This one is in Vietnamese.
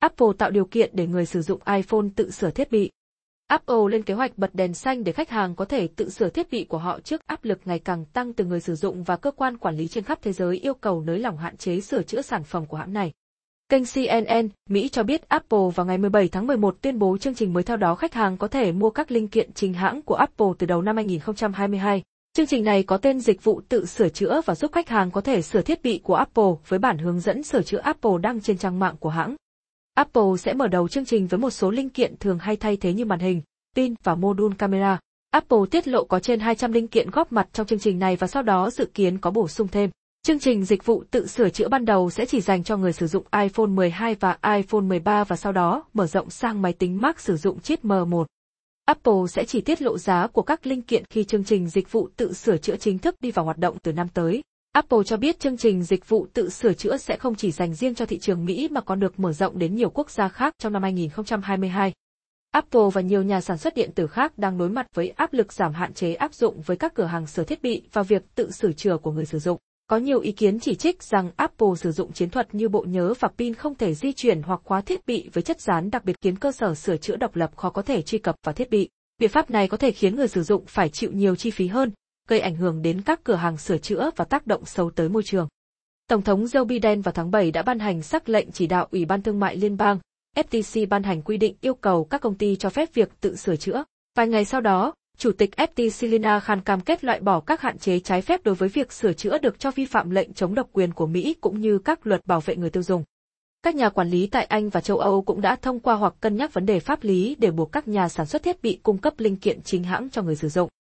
Apple tạo điều kiện để người sử dụng iPhone tự sửa thiết bị. Apple lên kế hoạch bật đèn xanh để khách hàng có thể tự sửa thiết bị của họ trước áp lực ngày càng tăng từ người sử dụng và cơ quan quản lý trên khắp thế giới yêu cầu nới lỏng hạn chế sửa chữa sản phẩm của hãng này. Kênh CNN, Mỹ cho biết Apple vào ngày 17 tháng 11 tuyên bố chương trình mới theo đó khách hàng có thể mua các linh kiện chính hãng của Apple từ đầu năm 2022. Chương trình này có tên dịch vụ tự sửa chữa và giúp khách hàng có thể sửa thiết bị của Apple với bản hướng dẫn sửa chữa Apple đăng trên trang mạng của hãng. Apple sẽ mở đầu chương trình với một số linh kiện thường hay thay thế như màn hình, pin và module camera. Apple tiết lộ có trên 200 linh kiện góp mặt trong chương trình này và sau đó dự kiến có bổ sung thêm. Chương trình dịch vụ tự sửa chữa ban đầu sẽ chỉ dành cho người sử dụng iPhone 12 và iPhone 13 và sau đó mở rộng sang máy tính Mac sử dụng chip M1. Apple sẽ chỉ tiết lộ giá của các linh kiện khi chương trình dịch vụ tự sửa chữa chính thức đi vào hoạt động từ năm tới. Apple cho biết chương trình dịch vụ tự sửa chữa sẽ không chỉ dành riêng cho thị trường Mỹ mà còn được mở rộng đến nhiều quốc gia khác trong năm 2022. Apple và nhiều nhà sản xuất điện tử khác đang đối mặt với áp lực giảm hạn chế áp dụng với các cửa hàng sửa thiết bị và việc tự sửa chữa của người sử dụng. Có nhiều ý kiến chỉ trích rằng Apple sử dụng chiến thuật như bộ nhớ và pin không thể di chuyển hoặc khóa thiết bị với chất dán đặc biệt khiến cơ sở sửa chữa độc lập khó có thể truy cập vào thiết bị. Biện pháp này có thể khiến người sử dụng phải chịu nhiều chi phí hơn, gây ảnh hưởng đến các cửa hàng sửa chữa và tác động xấu tới môi trường. Tổng thống Joe Biden vào tháng 7 đã ban hành sắc lệnh chỉ đạo Ủy ban Thương mại Liên bang, FTC ban hành quy định yêu cầu các công ty cho phép việc tự sửa chữa. Vài ngày sau đó, Chủ tịch FTC Lina Khan cam kết loại bỏ các hạn chế trái phép đối với việc sửa chữa được cho vi phạm lệnh chống độc quyền của Mỹ cũng như các luật bảo vệ người tiêu dùng. Các nhà quản lý tại Anh và châu Âu cũng đã thông qua hoặc cân nhắc vấn đề pháp lý để buộc các nhà sản xuất thiết bị cung cấp linh kiện chính hãng cho người sử dụng.